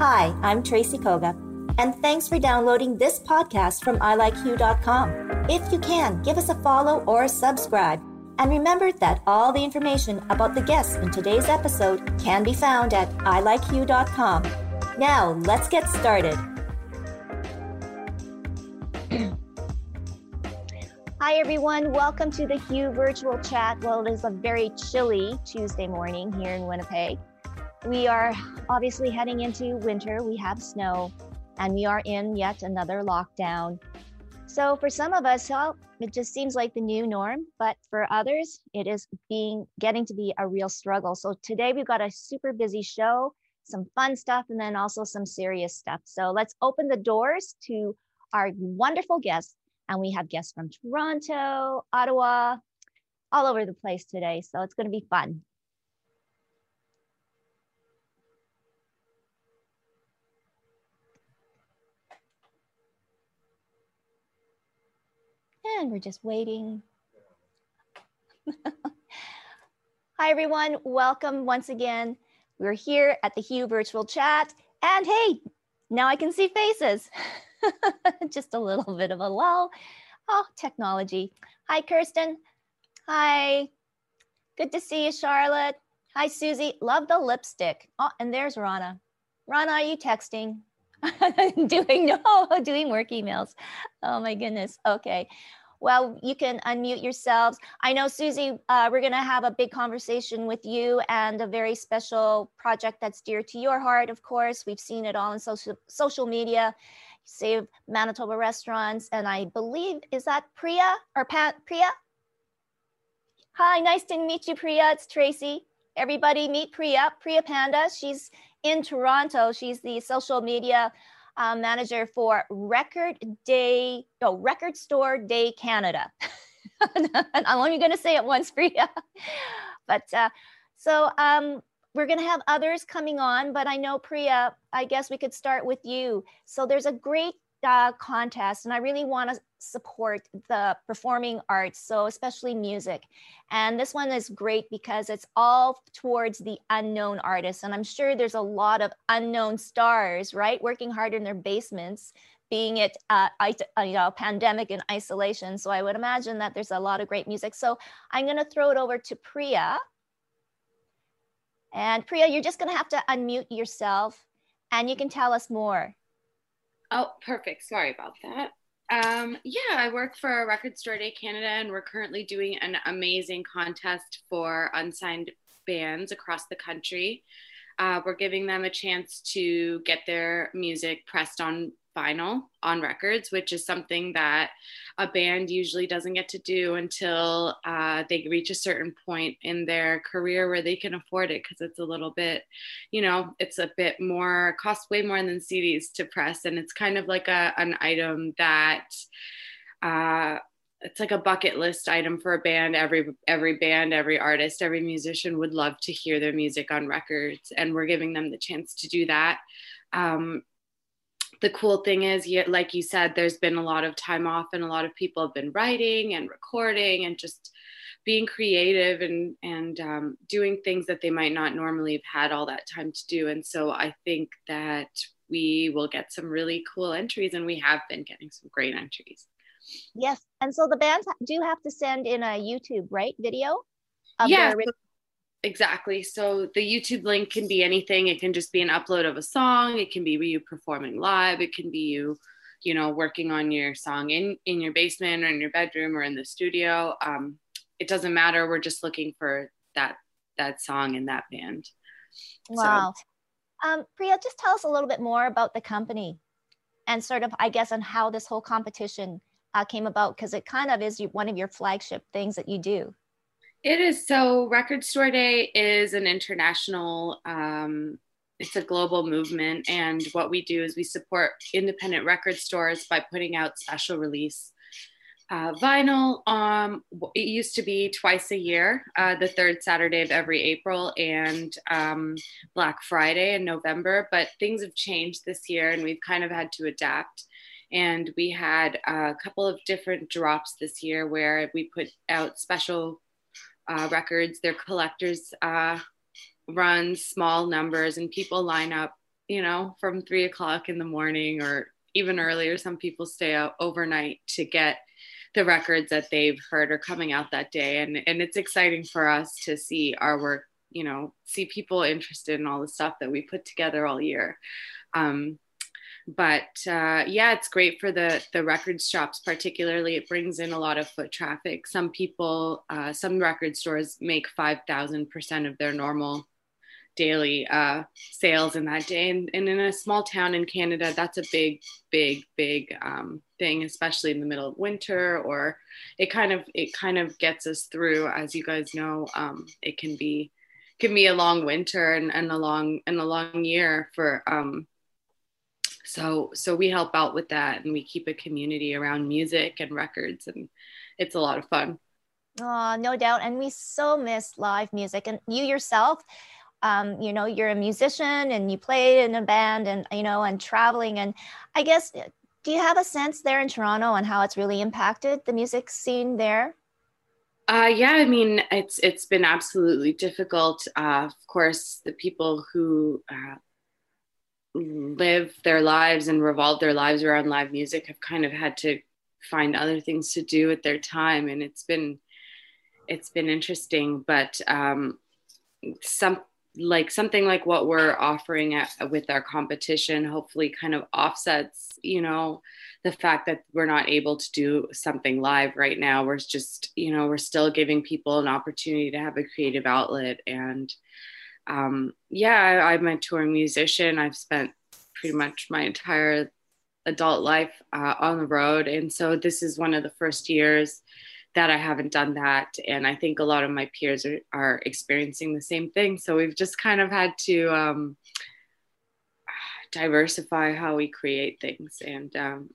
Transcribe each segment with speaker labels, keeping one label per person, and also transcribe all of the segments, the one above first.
Speaker 1: Hi, I'm Tracy Koga, and thanks for downloading this podcast from ilikeyou.com. If you can, give us a follow or a subscribe. And remember that all the information about the guests in today's episode can be found at ilikeyou.com. Now, let's get started. Hi, everyone. Welcome to the HUE virtual chat. Well, it is a very chilly Tuesday morning here in Winnipeg. We are obviously heading into winter. We have snow, and we are in yet another lockdown. So, for some of us, well, it just seems like the new norm, but for others, it is being getting to be a real struggle. So, today we've got a super busy show, some fun stuff, and then also some serious stuff. So, let's open the doors to our wonderful guests and we have guests from Toronto, Ottawa, all over the place today. So it's going to be fun. And we're just waiting. Hi, everyone. Welcome once again. We're here at the HUE virtual chat. And hey, now I can see faces. just a little bit of a lull. Oh, technology. Hi, Kirsten. Hi. Good to see you, Charlotte. Hi, Susie. Love the lipstick. Oh, and there's Rana. Rana, are you texting? doing no, doing work emails. Oh my goodness. Okay. Well, you can unmute yourselves. I know, Susie, uh, we're going to have a big conversation with you and a very special project that's dear to your heart, of course. We've seen it all in social, social media. Save Manitoba Restaurants, and I believe, is that Priya or Pat, Priya? Hi, nice to meet you, Priya. It's Tracy. Everybody meet Priya, Priya Panda. She's in Toronto. She's the social media uh, manager for Record Day, no, Record Store Day Canada. I'm only going to say it once, Priya. but uh, so um, we're going to have others coming on, but I know Priya, I guess we could start with you. So there's a great uh, contest, and I really want to support the performing arts, so especially music. And this one is great because it's all towards the unknown artists. And I'm sure there's a lot of unknown stars, right, working hard in their basements, being it uh, uh you know pandemic and isolation. So I would imagine that there's a lot of great music. So I'm going to throw it over to Priya and Priya, you're just going to have to unmute yourself and you can tell us more.
Speaker 2: Oh, perfect. Sorry about that. Um, yeah, I work for Record Store Day Canada, and we're currently doing an amazing contest for unsigned bands across the country. Uh, we're giving them a chance to get their music pressed on vinyl on records, which is something that a band usually doesn't get to do until uh, they reach a certain point in their career where they can afford it because it's a little bit, you know, it's a bit more, costs way more than CDs to press. And it's kind of like a, an item that, uh, it's like a bucket list item for a band every every band every artist every musician would love to hear their music on records and we're giving them the chance to do that um, the cool thing is, like you said, there's been a lot of time off, and a lot of people have been writing and recording and just being creative and and um, doing things that they might not normally have had all that time to do. And so I think that we will get some really cool entries, and we have been getting some great entries.
Speaker 1: Yes, and so the bands do have to send in a YouTube right video.
Speaker 2: yeah, their- Exactly. So the YouTube link can be anything. It can just be an upload of a song. It can be you performing live. It can be you, you know, working on your song in in your basement or in your bedroom or in the studio. Um, it doesn't matter. We're just looking for that that song in that band.
Speaker 1: Wow. So, um, Priya, just tell us a little bit more about the company and sort of, I guess, on how this whole competition uh, came about because it kind of is one of your flagship things that you do.
Speaker 2: It is so. Record Store Day is an international. Um, it's a global movement, and what we do is we support independent record stores by putting out special release uh, vinyl. Um, it used to be twice a year, uh, the third Saturday of every April, and um, Black Friday in November. But things have changed this year, and we've kind of had to adapt. And we had a couple of different drops this year where we put out special uh, records. They're collectors uh, runs, small numbers, and people line up you know, from three o'clock in the morning or even earlier. Some people stay out overnight to get the records that they've heard are coming out that day. And, and it's exciting for us to see our work, you know, see people interested in all the stuff that we put together all year. Um, but uh, yeah, it's great for the the record shops. Particularly, it brings in a lot of foot traffic. Some people, uh, some record stores make five thousand percent of their normal daily uh, sales in that day. And, and, in a small town in Canada, that's a big, big, big um, thing, especially in the middle of winter. Or it kind of it kind of gets us through. As you guys know, um, it can be can be a long winter and, and a long and a long year for. Um, so so we help out with that, and we keep a community around music and records, and it's a lot of fun.
Speaker 1: Oh, no doubt. And we so miss live music. And you yourself, um, you know you're a musician and you played in a band and you know and traveling and i guess do you have a sense there in toronto on how it's really impacted the music scene there
Speaker 2: uh, yeah, I mean, it's it's been absolutely difficult. Uh, of course, the people who uh, live their lives and revolve their lives around live music have kind of had to find other things to do with their time, and it's been it's been interesting. But um, some like something like what we're offering at, with our competition hopefully kind of offsets you know the fact that we're not able to do something live right now we're just you know we're still giving people an opportunity to have a creative outlet and um, yeah I, i'm a touring musician i've spent pretty much my entire adult life uh, on the road and so this is one of the first years that I haven't done that. And I think a lot of my peers are, are experiencing the same thing. So we've just kind of had to um, diversify how we create things. And, um,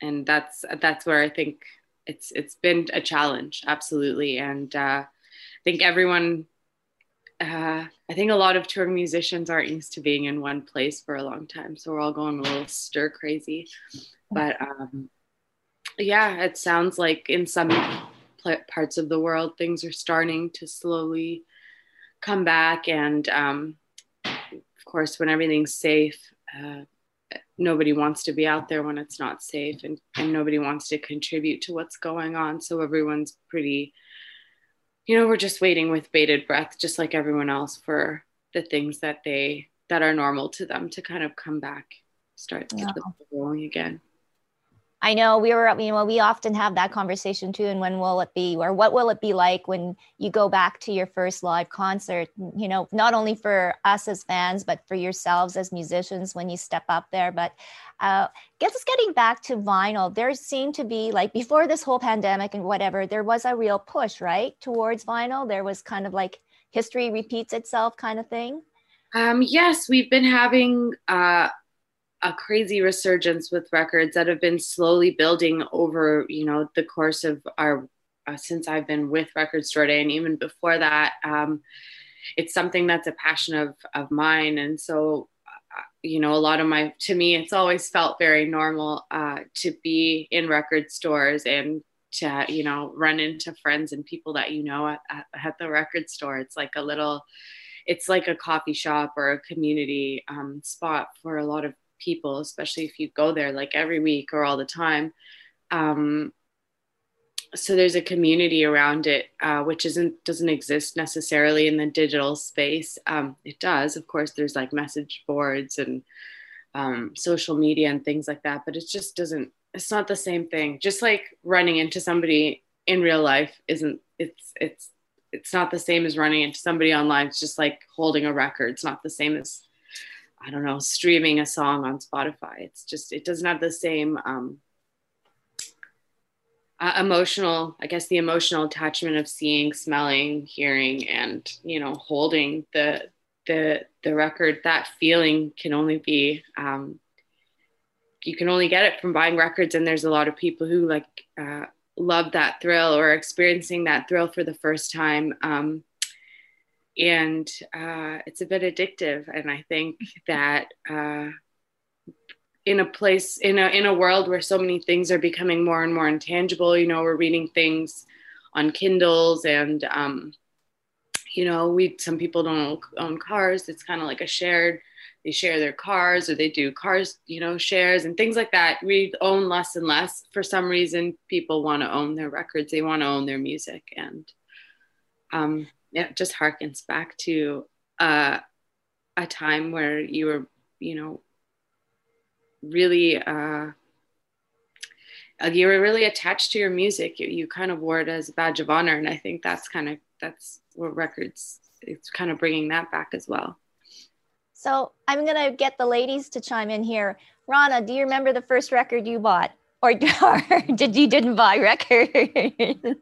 Speaker 2: and that's, that's where I think it's, it's been a challenge. Absolutely. And uh, I think everyone, uh, I think a lot of touring musicians aren't used to being in one place for a long time. So we're all going a little stir crazy, but um, yeah, it sounds like in some parts of the world, things are starting to slowly come back. And um, of course, when everything's safe, uh, nobody wants to be out there when it's not safe, and, and nobody wants to contribute to what's going on. So everyone's pretty, you know, we're just waiting with bated breath, just like everyone else, for the things that they that are normal to them to kind of come back, start yeah. rolling again.
Speaker 1: I know we were, you know, we often have that conversation too. And when will it be, or what will it be like when you go back to your first live concert? You know, not only for us as fans, but for yourselves as musicians when you step up there. But uh, us getting back to vinyl. There seemed to be like before this whole pandemic and whatever, there was a real push, right, towards vinyl. There was kind of like history repeats itself kind of thing.
Speaker 2: Um, yes, we've been having. Uh a crazy resurgence with records that have been slowly building over you know the course of our uh, since I've been with Record Store Day and even before that um, it's something that's a passion of of mine. And so uh, you know a lot of my to me it's always felt very normal uh, to be in record stores and to you know run into friends and people that you know at, at, at the record store. It's like a little it's like a coffee shop or a community um, spot for a lot of people, especially if you go there like every week or all the time. Um, so there's a community around it, uh, which isn't doesn't exist necessarily in the digital space. Um, it does, of course. There's like message boards and um, social media and things like that, but it just doesn't. It's not the same thing. Just like running into somebody in real life isn't. It's it's it's not the same as running into somebody online. It's just like holding a record. It's not the same as I don't know, streaming a song on Spotify. It's just, it doesn't have the same um, uh, emotional, I guess, the emotional attachment of seeing, smelling, hearing, and you know, holding the the the record. That feeling can only be, um, you can only get it from buying records. And there's a lot of people who like uh, love that thrill or experiencing that thrill for the first time. Um, and uh, it's a bit addictive. And I think that uh, in a place in a in a world where so many things are becoming more and more intangible, you know, we're reading things on Kindles and um, you know, we some people don't own cars. It's kind of like a shared they share their cars or they do cars, you know, shares and things like that. We own less and less. For some reason, people want to own their records. They want to own their music, and um, it just harkens back to uh, a time where you were, you know, really. Uh, you were really attached to your music. You, you kind of wore it as a badge of honor, and I think that's kind of that's what records. It's kind of bringing that back as well.
Speaker 1: So I'm gonna get the ladies to chime in here. Rana, do you remember the first record you bought, or, or did you didn't buy records?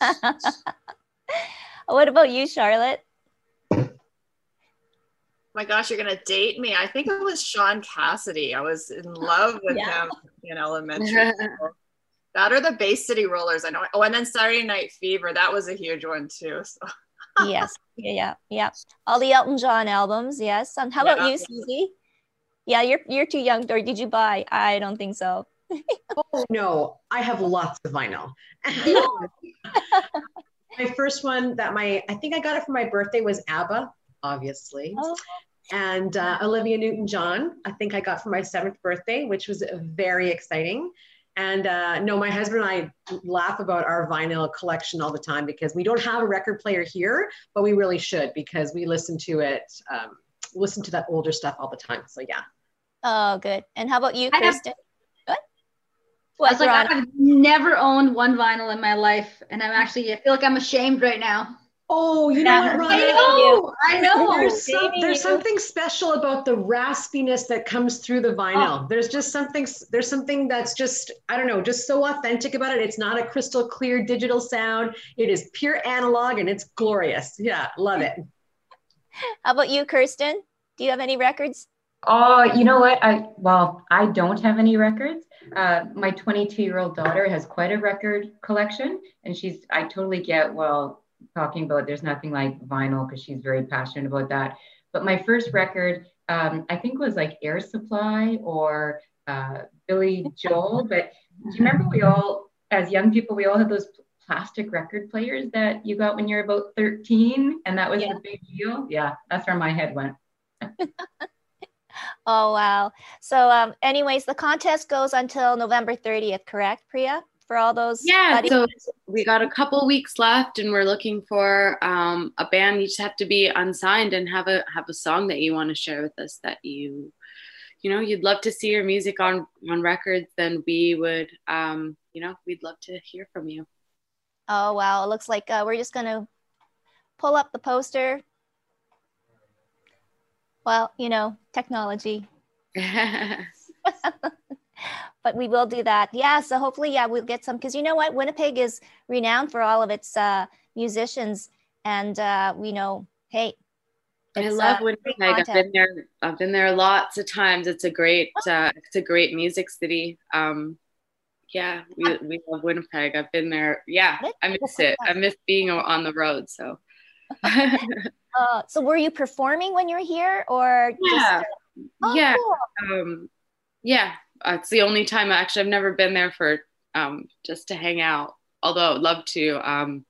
Speaker 1: what about you, Charlotte?
Speaker 3: my gosh, you're gonna date me. I think it was Shaun Cassidy. I was in love with yeah. him in elementary school. That or the Bay City Rollers. I know. Oh, and then Saturday Night Fever. That was a huge one too. So.
Speaker 1: yes. Yeah, yeah, yeah. All the Elton John albums. Yes. And how yeah, about you, Susie? Yeah, you're you're too young. Or did you buy? I don't think so.
Speaker 4: oh no, I have lots of vinyl. my first one that my I think I got it for my birthday was ABBA, obviously. Oh and uh, Olivia Newton John, I think I got for my seventh birthday, which was very exciting. And uh, no, my husband and I laugh about our vinyl collection all the time because we don't have a record player here, but we really should because we listen to it, um, listen to that older stuff all the time. So yeah.
Speaker 1: Oh, good. And how about you, Kristen?
Speaker 5: What? What, I was like, I've never owned one vinyl in my life, and I'm actually I feel like I'm ashamed right now.
Speaker 4: Oh, you know what,
Speaker 5: I know. I know.
Speaker 4: There's, some, there's something special about the raspiness that comes through the vinyl. Oh. There's just something. There's something that's just I don't know, just so authentic about it. It's not a crystal clear digital sound. It is pure analog, and it's glorious. Yeah, love it.
Speaker 1: How about you, Kirsten? Do you have any records?
Speaker 6: Oh, you know what? I well, I don't have any records. Uh, my 22 year old daughter has quite a record collection, and she's. I totally get well talking about there's nothing like vinyl because she's very passionate about that. But my first record, um, I think was like Air Supply or uh, Billy Joel. But do you remember we all, as young people, we all had those plastic record players that you got when you're about 13 and that was yeah. the big deal? Yeah, that's where my head went.
Speaker 1: oh, wow. So, um, anyways, the contest goes until November 30th, correct, Priya? for all those?
Speaker 2: Yeah, so we got a couple weeks left, and we're looking for um, a band. You just have to be unsigned and have a have a song that you want to share with us that you, you know, you'd love to see your music on on records. Then we would, um, you know, we'd love to hear from you.
Speaker 1: Oh wow! It looks like uh, we're just gonna pull up the poster. Well, you know, technology. but we will do that. Yeah. So hopefully, yeah, we'll get some because you know what, Winnipeg is renowned for all of its uh, musicians, and uh, we know, hey.
Speaker 2: I love uh, Winnipeg. I've been there. I've been there lots of times. It's a great. Uh, it's a great music city. Um, yeah, we, we love Winnipeg. I've been there. Yeah, I miss it. I miss being on the road. So.
Speaker 1: uh, so were you performing when you were here, or?
Speaker 2: Yeah. Just, oh, yeah. Cool. Um, yeah, uh, it's the only time actually I've never been there for um, just to hang out. Although I'd love to. Um,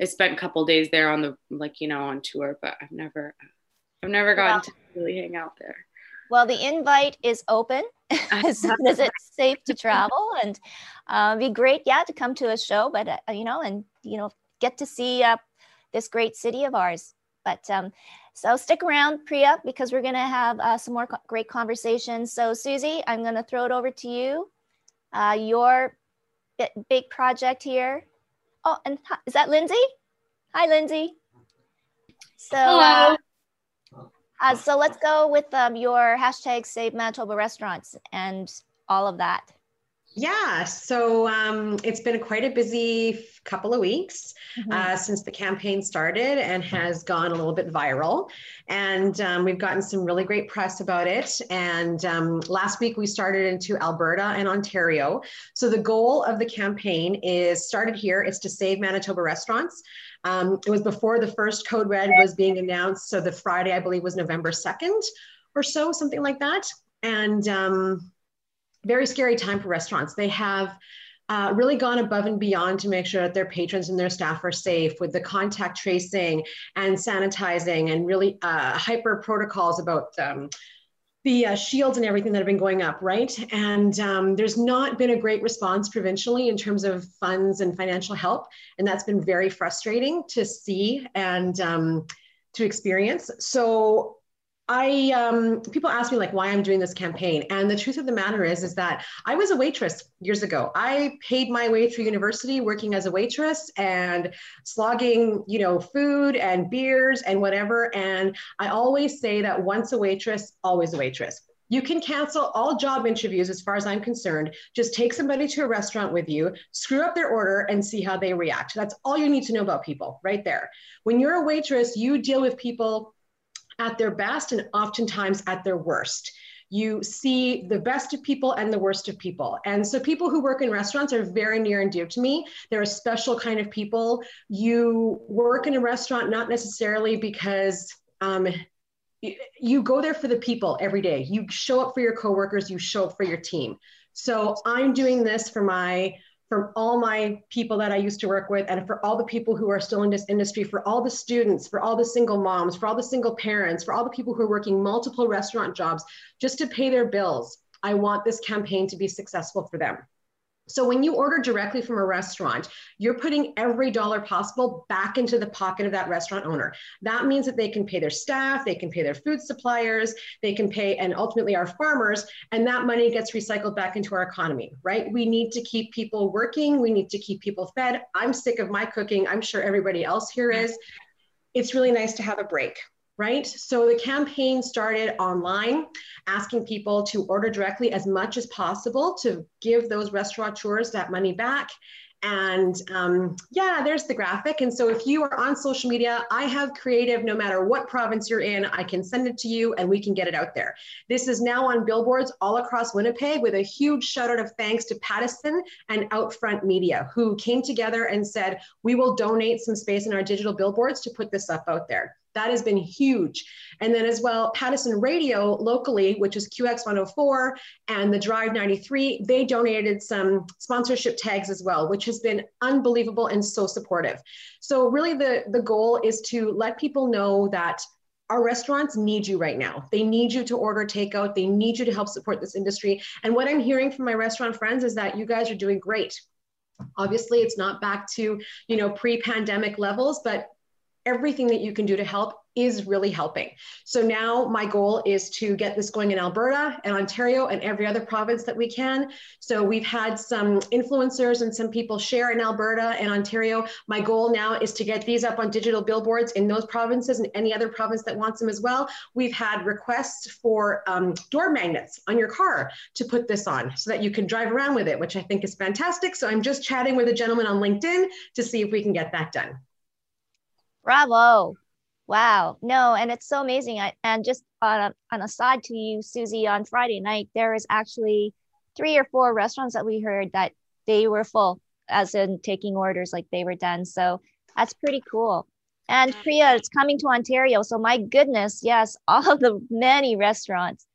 Speaker 2: I spent a couple days there on the like you know on tour, but I've never I've never gotten to really hang out there.
Speaker 1: Well, the invite is open as soon as it's safe to travel, and uh, be great, yeah, to come to a show, but uh, you know, and you know, get to see uh, this great city of ours. But um, so stick around, Priya, because we're going to have uh, some more co great conversations. So Susie, I'm going to throw it over to you. Uh, your big project here. Oh, and is that Lindsay? Hi, Lindsay. So, uh, uh, so let's go with um, your hashtag Save Manitoba Restaurants and all of that.
Speaker 4: Yeah, so um, it's been quite a busy couple of weeks mm-hmm. uh, since the campaign started and has gone a little bit viral. And um, we've gotten some really great press about it. And um, last week we started into Alberta and Ontario. So the goal of the campaign is started here. It's to save Manitoba restaurants. Um, it was before the first code red was being announced. So the Friday, I believe, was November 2nd or so, something like that. And um, very scary time for restaurants. They have uh, really gone above and beyond to make sure that their patrons and their staff are safe with the contact tracing and sanitizing and really uh, hyper protocols about um, the uh, shields and everything that have been going up, right? And um, there's not been a great response provincially in terms of funds and financial help. And that's been very frustrating to see and um, to experience. So I um, people ask me like why I'm doing this campaign, and the truth of the matter is is that I was a waitress years ago. I paid my way through university working as a waitress and slogging, you know, food and beers and whatever. And I always say that once a waitress, always a waitress. You can cancel all job interviews as far as I'm concerned. Just take somebody to a restaurant with you, screw up their order, and see how they react. That's all you need to know about people right there. When you're a waitress, you deal with people at their best and oftentimes at their worst. You see the best of people and the worst of people. And so, people who work in restaurants are very near and dear to me. They're a special kind of people. You work in a restaurant not necessarily because um, you go there for the people every day. You show up for your coworkers, you show up for your team. So, I'm doing this for my from all my people that I used to work with, and for all the people who are still in this industry, for all the students, for all the single moms, for all the single parents, for all the people who are working multiple restaurant jobs just to pay their bills. I want this campaign to be successful for them. So when you order directly from a restaurant, you're putting every dollar possible back into the pocket of that restaurant owner. That means that they can pay their staff, they can pay their food suppliers, they can pay, and ultimately our farmers, and that money gets recycled back into our economy, right? We need to keep people working, we need to keep people fed. I'm sick of my cooking. I'm sure everybody else here is. It's really nice to have a break, right? So the campaign started online, asking people to order directly as much as possible to give those restaurateurs that money back. And um, yeah, there's the graphic. And so if you are on social media, I have creative no matter what province you're in, I can send it to you and we can get it out there. This is now on billboards all across Winnipeg with a huge shout out of thanks to Pattison and Outfront Media, who came together and said, we will donate some space in our digital billboards to put this up out there. That has been huge. And then as well, Pattison Radio locally, which is QX 104 and the Drive 93, they donated some sponsorship tags as well, which has been unbelievable and so supportive. So really the, the goal is to let people know that our restaurants need you right now. They need you to order takeout. They need you to help support this industry. And what I'm hearing from my restaurant friends is that you guys are doing great. Obviously, it's not back to, you know, pre-pandemic levels, but everything that you can do to help is really helping. So now my goal is to get this going in Alberta and Ontario and every other province that we can. So we've had some influencers and some people share in Alberta and Ontario. My goal now is to get these up on digital billboards in those provinces and any other province that wants them as well. We've had requests for um, door magnets on your car to put this on so that you can drive around with it, which I think is fantastic. So I'm just chatting with a gentleman on LinkedIn to see if we can get that done.
Speaker 1: Bravo. Wow. No, and it's so amazing. I, and just on a, on a side to you, Susie, on Friday night, there is actually three or four restaurants that we heard that they were full, as in taking orders like they were done. So that's pretty cool. And Priya, it's coming to Ontario. So my goodness, yes, all of the many restaurants,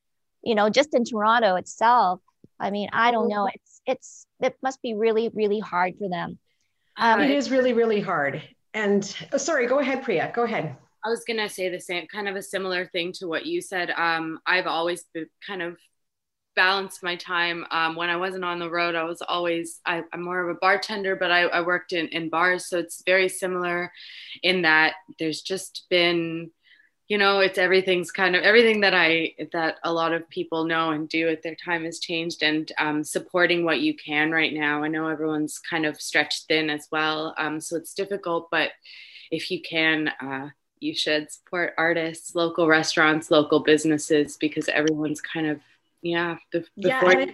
Speaker 1: you know, just in Toronto itself. I mean, I don't know. It's it's it must be really, really hard for them.
Speaker 4: Um, it is really, really hard. And oh, sorry, go ahead, Priya. Go ahead.
Speaker 2: I was gonna say the same, kind of a similar thing to what you said. Um, I've always been kind of balanced my time. Um, when I wasn't on the road, I was always I, am more of a bartender, but I, I worked in in bars, so it's very similar in that there's just been you know it's everything's kind of everything that i that a lot of people know and do at their time has changed and um, supporting what you can right now. I know everyone's kind of stretched thin as well um, so it's difficult but if you can uh, you should support artists local restaurants local businesses because everyone's kind of yeah before
Speaker 4: yeah,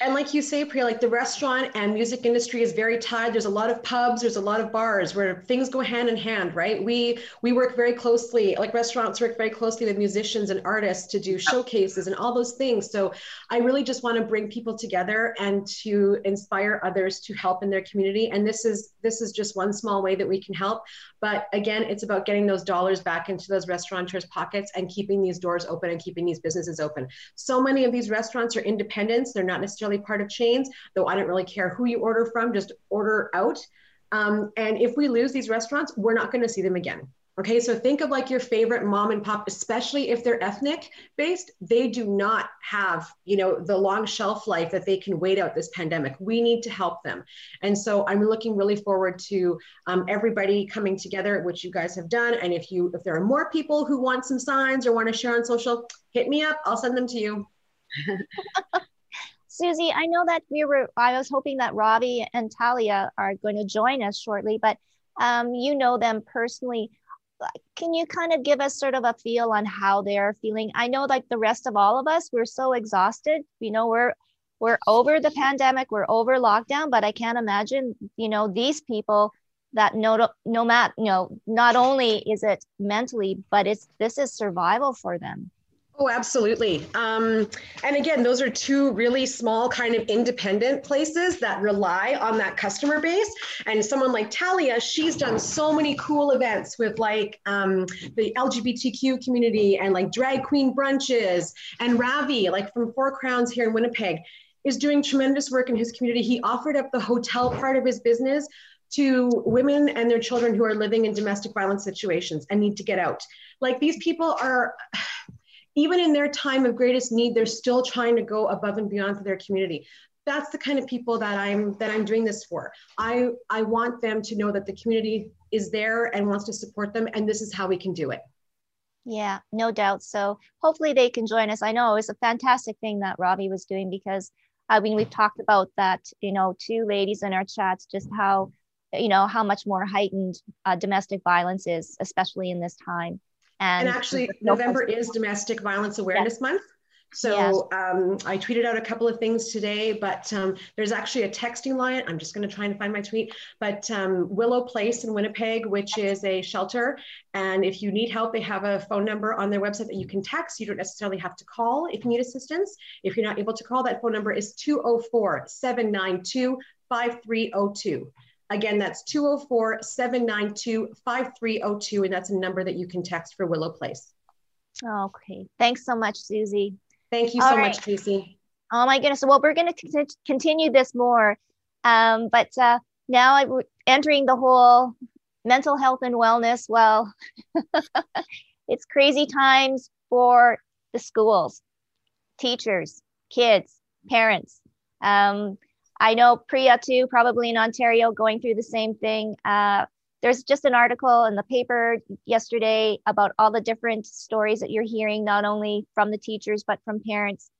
Speaker 4: and like you say, Priya, like the restaurant and music industry is very tied. There's a lot of pubs, there's a lot of bars where things go hand in hand, right? We we work very closely, like restaurants work very closely with musicians and artists to do showcases and all those things. So I really just want to bring people together and to inspire others to help in their community. And this is this is just one small way that we can help. But again, it's about getting those dollars back into those restaurateurs' pockets and keeping these doors open and keeping these businesses open. So many of these restaurants are independents, they're not necessarily part of chains, though I don't really care who you order from, just order out. Um, and if we lose these restaurants, we're not going to see them again. Okay, so think of like your favorite mom and pop, especially if they're ethnic based, they do not have, you know, the long shelf life that they can wait out this pandemic. We need to help them. And so I'm looking really forward to um, everybody coming together, which you guys have done. And if you, if there are more people who want some signs or want to share on social, hit me up. I'll send them to you.
Speaker 1: Susie, I know that we were, I was hoping that Robbie and Talia are going to join us shortly, but um, you know them personally can you kind of give us sort of a feel on how they're feeling? I know like the rest of all of us, we're so exhausted. You know, we're we're over the pandemic, we're over lockdown, but I can't imagine, you know, these people that no no matter you know, not only is it mentally, but it's this is survival for them.
Speaker 4: Oh, absolutely. Um, and again, those are two really small, kind of independent places that rely on that customer base. And someone like Talia, she's done so many cool events with like um, the LGBTQ community and like drag queen brunches. And Ravi, like from Four Crowns here in Winnipeg, is doing tremendous work in his community. He offered up the hotel part of his business to women and their children who are living in domestic violence situations and need to get out. Like these people are even in their time of greatest need, they're still trying to go above and beyond for their community. That's the kind of people that I'm that I'm doing this for. I I want them to know that the community is there and wants to support them, and this is how we can do it.
Speaker 1: Yeah, no doubt. So hopefully they can join us. I know it was a fantastic thing that Robbie was doing because I mean we've talked about that, you know, two ladies in our chats, just how you know how much more heightened uh, domestic violence is, especially in this time.
Speaker 4: And, and actually, November is Domestic Violence Awareness yes. Month. So yes. um, I tweeted out a couple of things today, but um, there's actually a texting line. I'm just going to try and find my tweet. But um, Willow Place in Winnipeg, which is a shelter, and if you need help, they have a phone number on their website that you can text. You don't necessarily have to call if you need assistance. If you're not able to call, that phone number is 204 792 5302. Again, that's 204 792 5302, and that's a number that you can text for Willow Place.
Speaker 1: Okay. Thanks so much, Susie.
Speaker 4: Thank you All so right. much, Tracy.
Speaker 1: Oh my goodness. Well, we're going to continue this more. Um, but uh, now I'm entering the whole mental health and wellness. Well, it's crazy times for the schools, teachers, kids, parents. Um, I know Priya too, probably in Ontario, going through the same thing. Uh, there's just an article in the paper yesterday about all the different stories that you're hearing, not only from the teachers but from parents,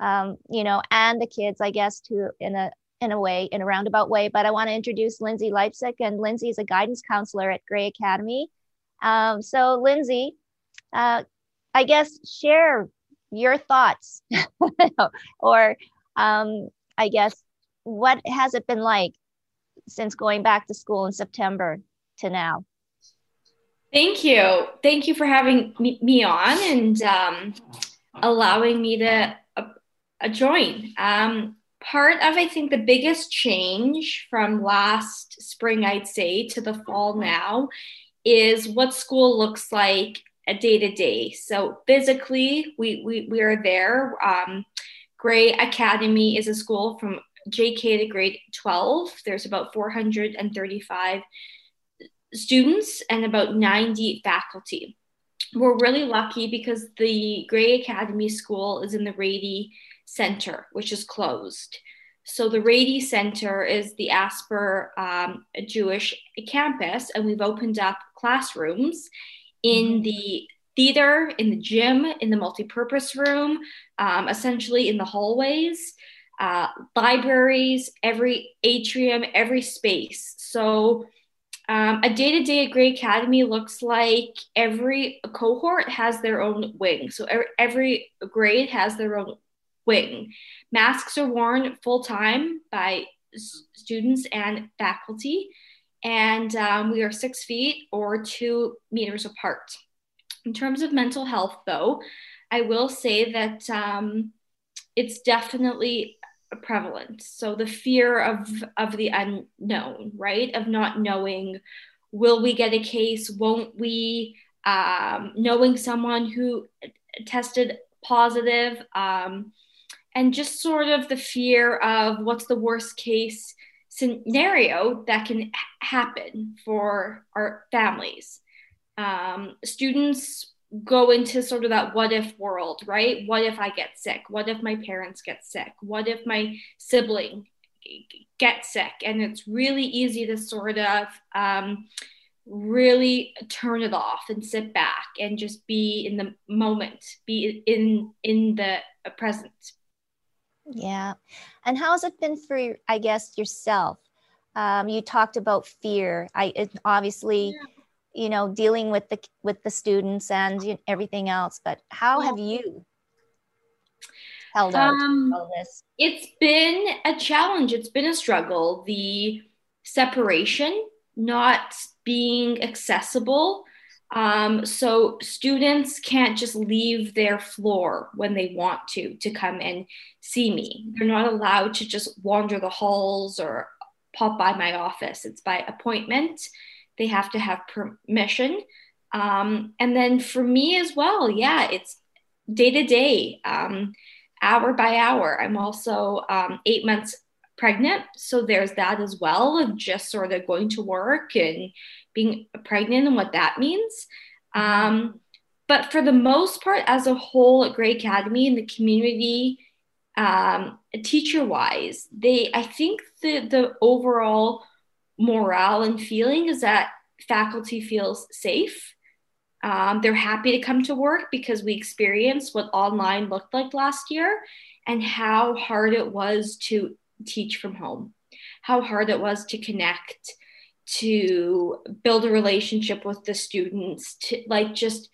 Speaker 1: um, you know, and the kids, I guess, too, in a in a way, in a roundabout way. But I want to introduce Lindsay Leipzig, and Lindsay is a guidance counselor at Gray Academy. Um, so, Lindsay, uh, I guess share your thoughts, or um, I guess what has it been like since going back to school in September to now?
Speaker 7: Thank you. Thank you for having me, on and um, allowing me to uh, uh, join. Um, part of, I think, the biggest change from last spring, I'd say, to the fall now is what school looks like day to day. So physically, we, we, we are there. Um, Gray Academy is a school from JK to grade 12, there's about 435 students and about 90 faculty. We're really lucky because the Gray Academy School is in the Rady Center, which is closed. So the Rady Center is the Asper um, Jewish campus, and we've opened up classrooms in mm-hmm. the theater, in the gym, in the multi-purpose room, um, essentially in the hallways uh, libraries, every atrium, every space. So um, a day to day at Gray Academy looks like every cohort has their own wing. So every, every grade has their own wing. Masks are worn full time by students and faculty, and um, we are six feet or two meters apart. In terms of mental health, though, I will say that um, it's definitely prevalent. So the fear of of the unknown, right? Of not knowing, will we get a case? Won't we? Um, knowing someone who tested positive, um, and just sort of the fear of what's the worst case scenario that can happen for our families. Um, students go into sort of that what if world, right? What if I get sick? What if my parents get sick? What if my sibling gets sick? And it's really easy to sort of um, really turn it off and sit back and just be in the moment, be in in the present.
Speaker 1: Yeah. And how has it been for, I guess, yourself? Um, you talked about fear. I it, obviously, yeah. You know, dealing with the with the students and everything else. But how have you held out um, all this?
Speaker 7: It's been a challenge. It's been a struggle. The separation, not being accessible um, so students can't just leave their floor when they want to to come and see me. They're not allowed to just wander the halls or pop by my office. It's by appointment. They have to have permission. Um, and then for me as well, yeah, it's day to day, um, hour by hour. I'm also um, eight months pregnant. So there's that as well of just sort of going to work and being pregnant and what that means. Um, but for the most part, as a whole at Gray Academy and the community, um, teacher wise, they I think the the overall morale and feeling is that faculty feels safe. Um, they're happy to come to work because we experienced what online looked like last year and how hard it was to teach from home, how hard it was to connect, to build a relationship with the students, to like just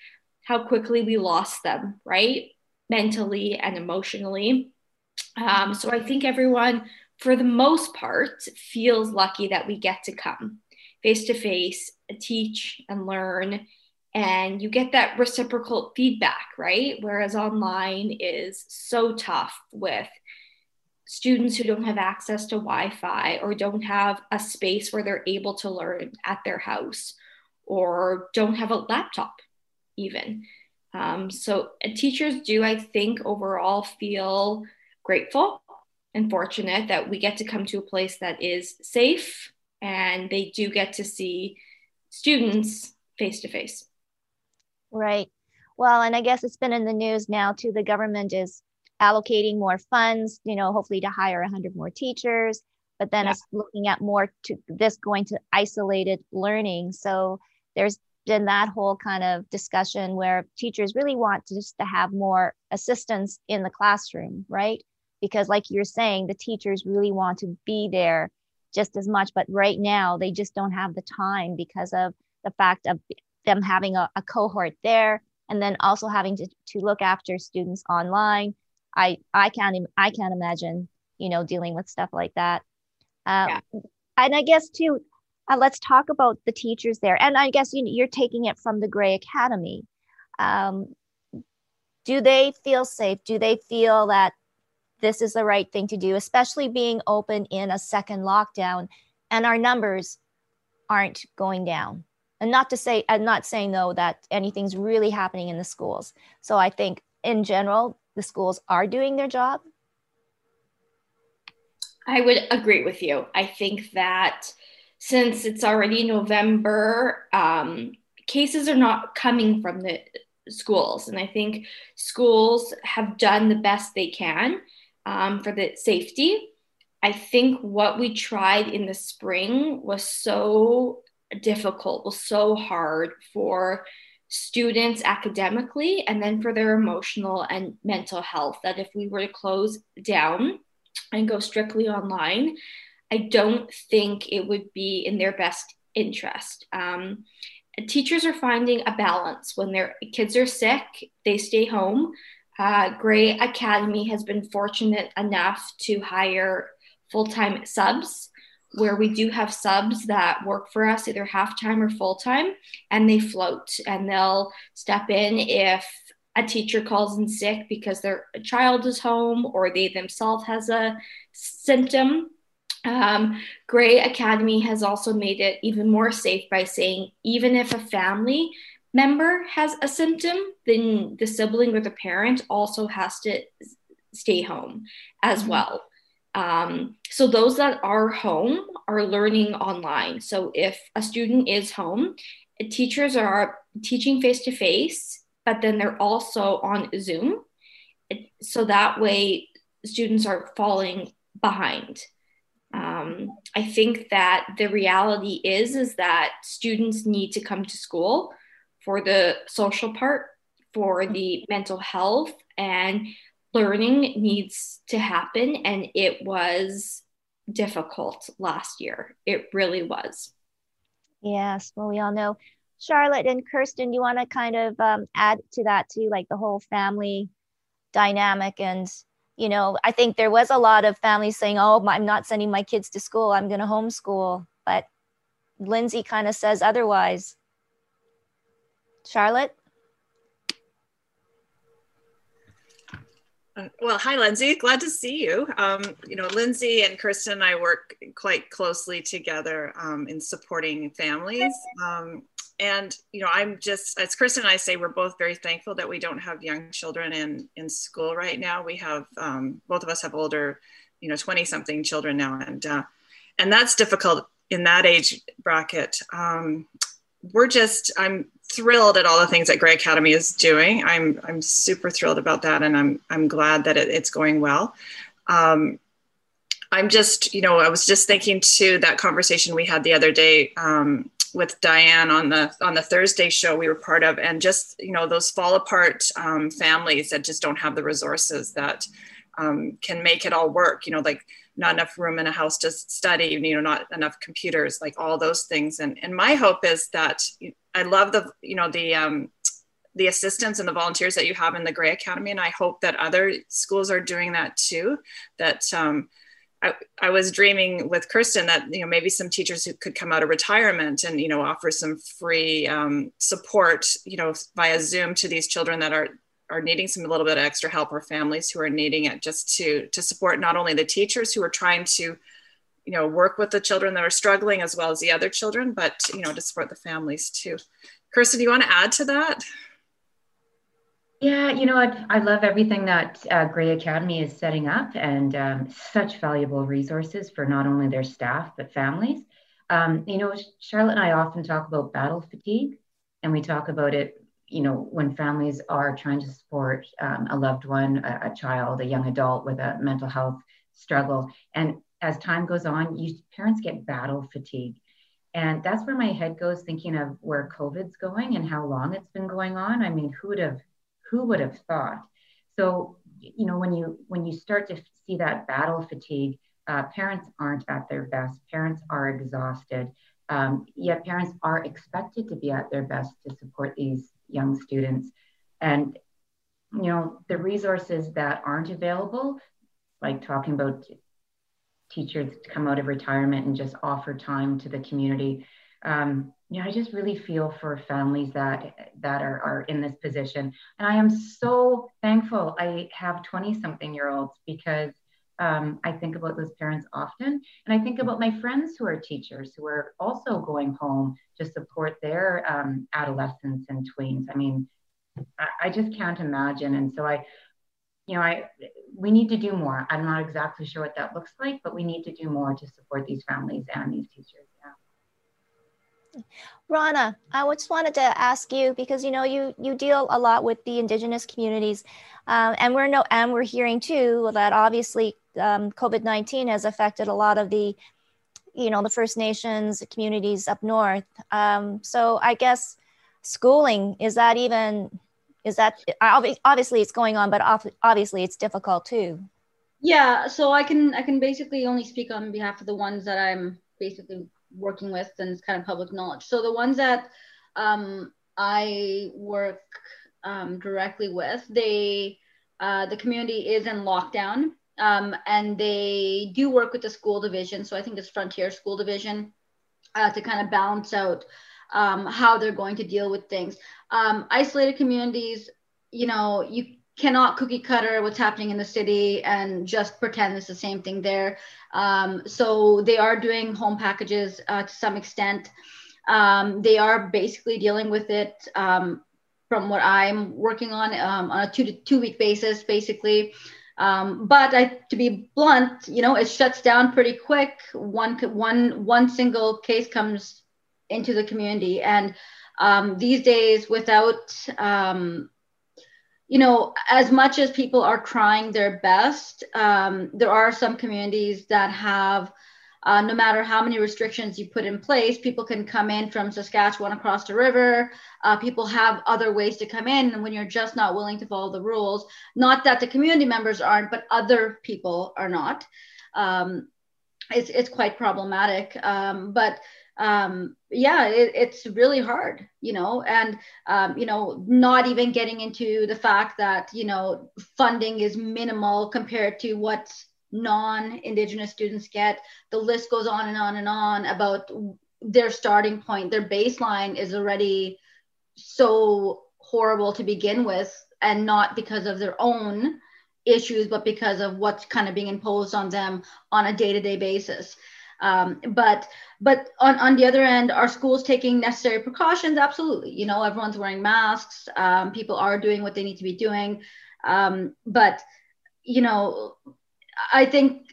Speaker 7: how quickly we lost them, right? Mentally and emotionally. Um, so I think everyone, for the most part, feels lucky that we get to come face to face, teach and learn. And you get that reciprocal feedback, right? Whereas online is so tough with students who don't have access to Wi-Fi or don't have a space where they're able to learn at their house or don't have a laptop even. Um, so teachers do, I think, overall feel grateful and fortunate that we get to come to a place that is safe and they do get to see students face to face.
Speaker 1: Right. Well, and I guess it's been in the news now too. The government is allocating more funds, you know, hopefully to hire 100 more teachers, but then yeah. it's looking at more to this going to isolated learning. So there's been that whole kind of discussion where teachers really want to just to have more assistance in the classroom, right? Because like you're saying, the teachers really want to be there just as much, but right now they just don't have the time because of the fact of them having a, a cohort there and then also having to, to look after students online I I can't I can't imagine you know dealing with stuff like that. Um, yeah. And I guess too, uh, let's talk about the teachers there. And I guess you, you're taking it from the Gray Academy. Um, do they feel safe? Do they feel that this is the right thing to do, especially being open in a second lockdown and our numbers aren't going down? And not to say, I'm not saying though that anything's really happening in the schools. So I think in general, the schools are doing their job?
Speaker 7: I would agree with you. I think that since it's already November, um, cases are not coming from the schools. And I think schools have done the best they can um, for the safety. I think what we tried in the spring was so difficult, was so hard for students academically and then for their emotional and mental health. That if we were to close down and go strictly online, I don't think it would be in their best interest. Um, teachers are finding a balance when their kids are sick, they stay home. Uh, Gray Academy has been fortunate enough to hire full time subs where we do have subs that work for us either half time or full time and they float and they'll step in if a teacher calls in sick because their child is home or they themselves has a symptom. Um, Gray Academy has also made it even more safe by saying even if a family member has a symptom, then the sibling or the parent also has to stay home as mm-hmm. well. Um, so those that are home are learning online. So if a student is home, teachers are teaching face to face, but then they're also on Zoom. So that way students are falling behind. Um, I think that the reality is is that students need to come to school for the social part, for the mental health, and learning needs to happen. And it was difficult last year. It really was.
Speaker 1: Yes. Well, we all know. Charlotte and Kirsten, you want to kind of um, add to that too, like the whole family dynamic and you know, I think there was a lot of families saying, "Oh, I'm not sending my kids to school. I'm going to homeschool." But Lindsay kind of says otherwise. Charlotte?
Speaker 3: Uh, well, hi, Lindsay. Glad to see you. Um, you know, Lindsay and Kristen and I work quite closely together um, in supporting families. Um, and, you know, I'm just, as Kristen and I say, we're both very thankful that we don't have young children in, in school right now. We have, um, both of us have older, you know, 20 something children now. And, uh, and that's difficult in that age bracket. Um, we're just, I'm thrilled at all the things that Gray Academy is doing. I'm I'm super thrilled about that, and I'm I'm glad that it, it's going well. Um, I'm just, you know, I was just thinking to that conversation we had the other day um, with Diane on the on the Thursday show we were part of, and just you know those fall apart um, families that just don't have the resources that um, can make it all work. You know, like not enough room in a house to study, you know, not enough computers, like all those things. And and my hope is that I love the you know the um, the assistants and the volunteers that you have in the Gray Academy, and I hope that other schools are doing that too. That um, I, I was dreaming with Kirsten that you know maybe some teachers who could come out of retirement and you know offer some free um, support you know via Zoom to these children that are are needing some a little bit of extra help or families who are needing it just to to support not only the teachers who are trying to you know work with the children that are struggling as well as the other children but you know to support the families too kirsten do you want to add to that
Speaker 6: yeah, you know what? I love everything that uh, Gray Academy is setting up and um, such valuable resources for not only their staff, but families. Um, you know, Charlotte and I often talk about battle fatigue, and we talk about it, you know, when families are trying to support um, a loved one, a, a, child, a young adult with a mental health struggle. And as time goes on, you parents get battle fatigue. And that's where my head goes thinking of where COVID's going and how long it's been going on. I mean, who would have who would have thought? So, you know, when you when you start to see that battle fatigue, uh, parents aren't at their best. Parents are exhausted. Um, yet parents are expected to be at their best to support these young students. And you know, the resources that aren't available, like talking about teachers to come out of retirement and just offer time to the community. Um, you know, I just really feel for families that that are, are in this position. And I am so thankful I have 20 something year olds because um, I think about those parents often. And I think about my friends who are teachers who are also going home to support their um, adolescents and tweens. I mean, I, I just can't imagine. And so I, you know, I we need to do more. I'm not exactly sure what that looks like, but we need to do more to support these families and these teachers.
Speaker 1: Rana, I just wanted to ask you because you know you you deal a lot with the indigenous communities, um, and we're no and we're hearing too that obviously um, COVID nineteen has affected a lot of the, you know, the First Nations communities up north. Um, so I guess schooling is that even is that obviously it's going on but obviously it's difficult too.
Speaker 5: Yeah so i can i can basically only speak on behalf of the ones that i'm basically working with and it's kind of public knowledge. So the ones that um, i work um, directly with they uh, the community is in lockdown um, and they do work with the school division. So i think it's frontier school division uh, to kind of balance out um, how they're going to deal with things. Um, isolated communities, you know, you cannot cookie cutter what's happening in the city and just pretend it's the same thing there. Um, so they are doing home packages uh, to some extent. Um, they are basically dealing with it um, from what I'm working on um, on a two to two week basis, basically. Um, but I, to be blunt, you know, it shuts down pretty quick. One, one, one single case comes into the community, and um, these days, without, um, you know, as much as people are trying their best, um, there are some communities that have uh, no matter how many restrictions you put in place, people can come in from Saskatchewan across the river. Uh, people have other ways to come in and when you're just not willing to follow the rules. Not that the community members aren't, but other people are not. Um, it's, it's quite problematic. Um, but um, yeah, it, it's really hard, you know, and, um, you know, not even getting into the fact that, you know, funding is minimal compared to what non-indigenous students get. The list goes on and on and on about their starting point. Their baseline is already so horrible to begin with and not because of their own issues but because of what's kind of being imposed on them on a day-to-day basis um, but but on, on the other end are schools taking necessary precautions absolutely you know everyone's wearing masks um, people are doing what they need to be doing um, but you know I think,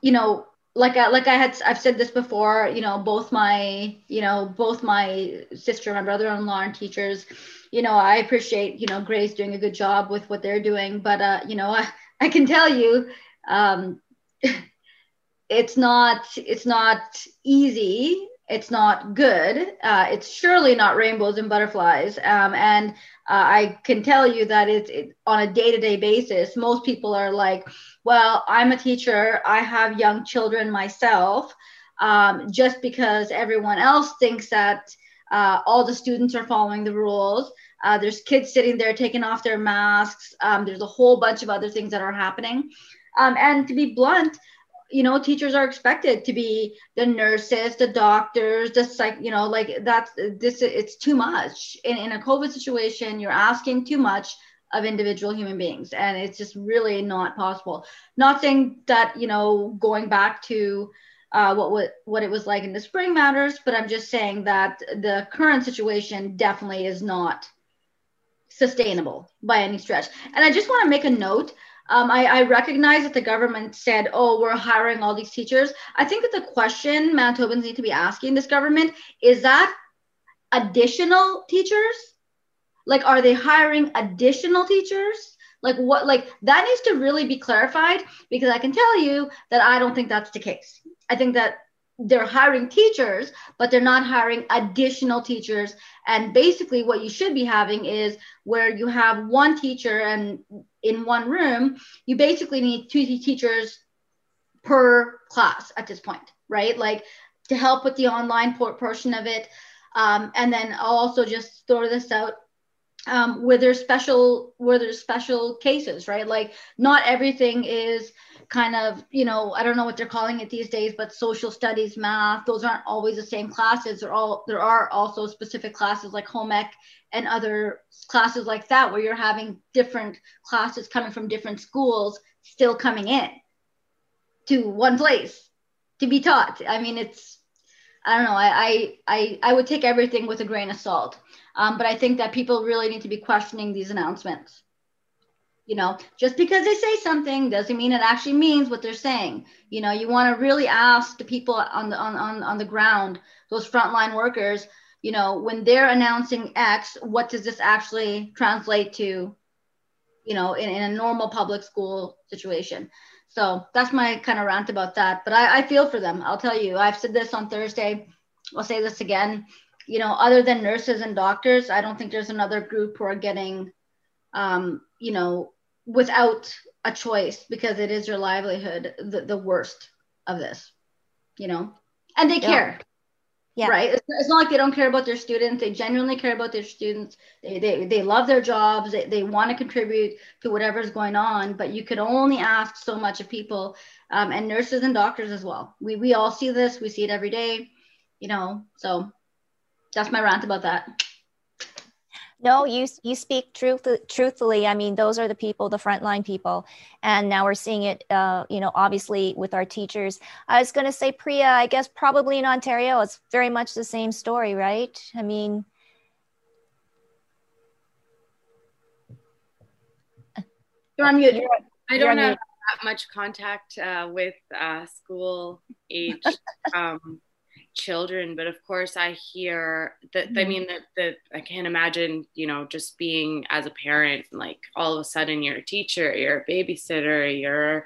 Speaker 5: you know, like I, like I had I've said this before. You know, both my you know both my sister and my brother-in-law and teachers. You know, I appreciate you know Grace doing a good job with what they're doing, but uh, you know, I, I can tell you, um, it's not it's not easy it's not good. Uh, it's surely not rainbows and butterflies. Um, and uh, I can tell you that it's it, on a day to day basis. Most people are like, well, I'm a teacher, I have young children myself. Um, just because everyone else thinks that uh, all the students are following the rules. Uh, there's kids sitting there taking off their masks. Um, there's a whole bunch of other things that are happening. Um, and to be blunt, you know teachers are expected to be the nurses the doctors the psych you know like that's this it's too much. In, in a covid situation you're asking too much of individual human beings and it's just really not possible. Not saying that you know going back to uh, what, what what it was like in the spring matters but i'm just saying that the current situation definitely is not sustainable by any stretch. And i just want to make a note um, I, I, recognize that the government said, oh, we're hiring all these teachers. I think that the question Manitobans need to be asking this government is that additional teachers? Like, are they hiring additional teachers? Like, what, like, that needs to really be clarified because I can tell you that I don't think that's the case. I think that they're hiring teachers, but they're not hiring additional teachers. And basically, what you should be having is where you have one teacher and in one room, you basically need two teachers per class at this point, right? Like to help with the online portion of it. Um, and then I'll also just throw this out um, where there's special where there's special cases, right? Like not everything is kind of you know I don't know what they're calling it these days, but social studies, math, those aren't always the same classes. There all there are also specific classes like home ec and other classes like that where you're having different classes coming from different schools still coming in to one place to be taught. I mean, it's I don't know. I I I would take everything with a grain of salt. Um, but I think that people really need to be questioning these announcements. You know, just because they say something doesn't mean it actually means what they're saying. You know, you want to really ask the people on the on, on, on the ground, those frontline workers, you know, when they're announcing X, what does this actually translate to, you know, in, in a normal public school situation? So that's my kind of rant about that. But I, I feel for them. I'll tell you, I've said this on Thursday. I'll say this again you know, other than nurses and doctors, I don't think there's another group who are getting, um, you know, without a choice because it is your livelihood, the, the worst of this, you know, and they yeah. care. Yeah. Right. It's, it's, not like they don't care about their students. They genuinely care about their students. They, they, they love their jobs. They, they want to contribute to whatever's going on, but you could only ask so much of people um, and nurses and doctors as well. We, we all see this. We see it every day, you know, so that's my rant about that.
Speaker 1: No, you you speak truth truthfully. I mean, those are the people, the frontline people, and now we're seeing it. Uh, you know, obviously with our teachers. I was going to say, Priya. I guess probably in Ontario, it's very much the same story, right? I mean.
Speaker 2: So I'm good. I don't have that much contact uh, with uh, school age um, children but of course i hear that mm-hmm. i mean that that i can't imagine you know just being as a parent like all of a sudden you're a teacher you're a babysitter you're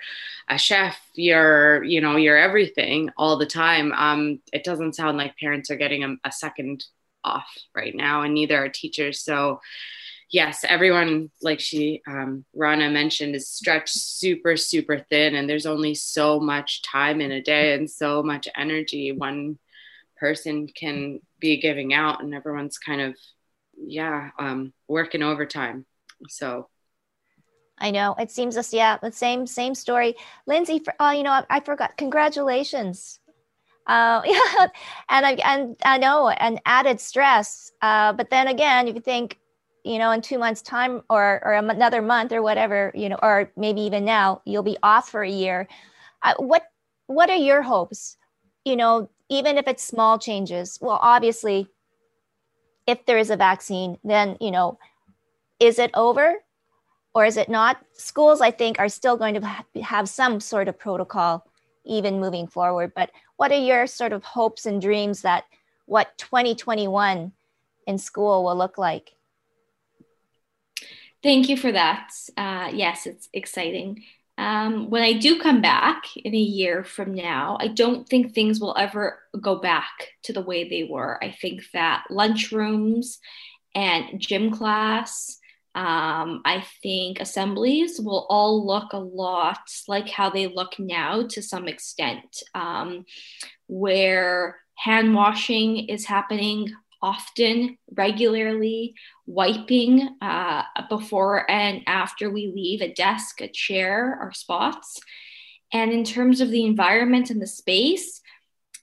Speaker 2: a chef you're you know you're everything all the time um it doesn't sound like parents are getting a, a second off right now and neither are teachers so yes, everyone, like she, um, Rana mentioned, is stretched super, super thin, and there's only so much time in a day and so much energy one person can be giving out and everyone's kind of yeah um, working overtime so
Speaker 1: I know it seems us, yeah, the same same story. Lindsay, for, oh, you know, I, I forgot. Congratulations. Uh, yeah, and I and I know, and added stress. Uh, but then again, if you think, you know, in two months' time or or another month or whatever, you know, or maybe even now, you'll be off for a year. Uh, what what are your hopes? You know, even if it's small changes well obviously if there is a vaccine then you know is it over or is it not? Schools i think are still going to have some sort of protocol even moving forward but what are your sort of hopes and dreams that what 2021 in school will look like?
Speaker 7: Thank you for that. Uh, yes it's exciting um, when I do come back in a year from now, I don't think things will ever go back to the way they were. I think that lunchrooms and gym class, um, I think assemblies will all look a lot like how they look now to some extent, um, where hand washing is happening often, regularly, wiping uh, before and after we leave a desk, a chair, our spots. And in terms of the environment and the space,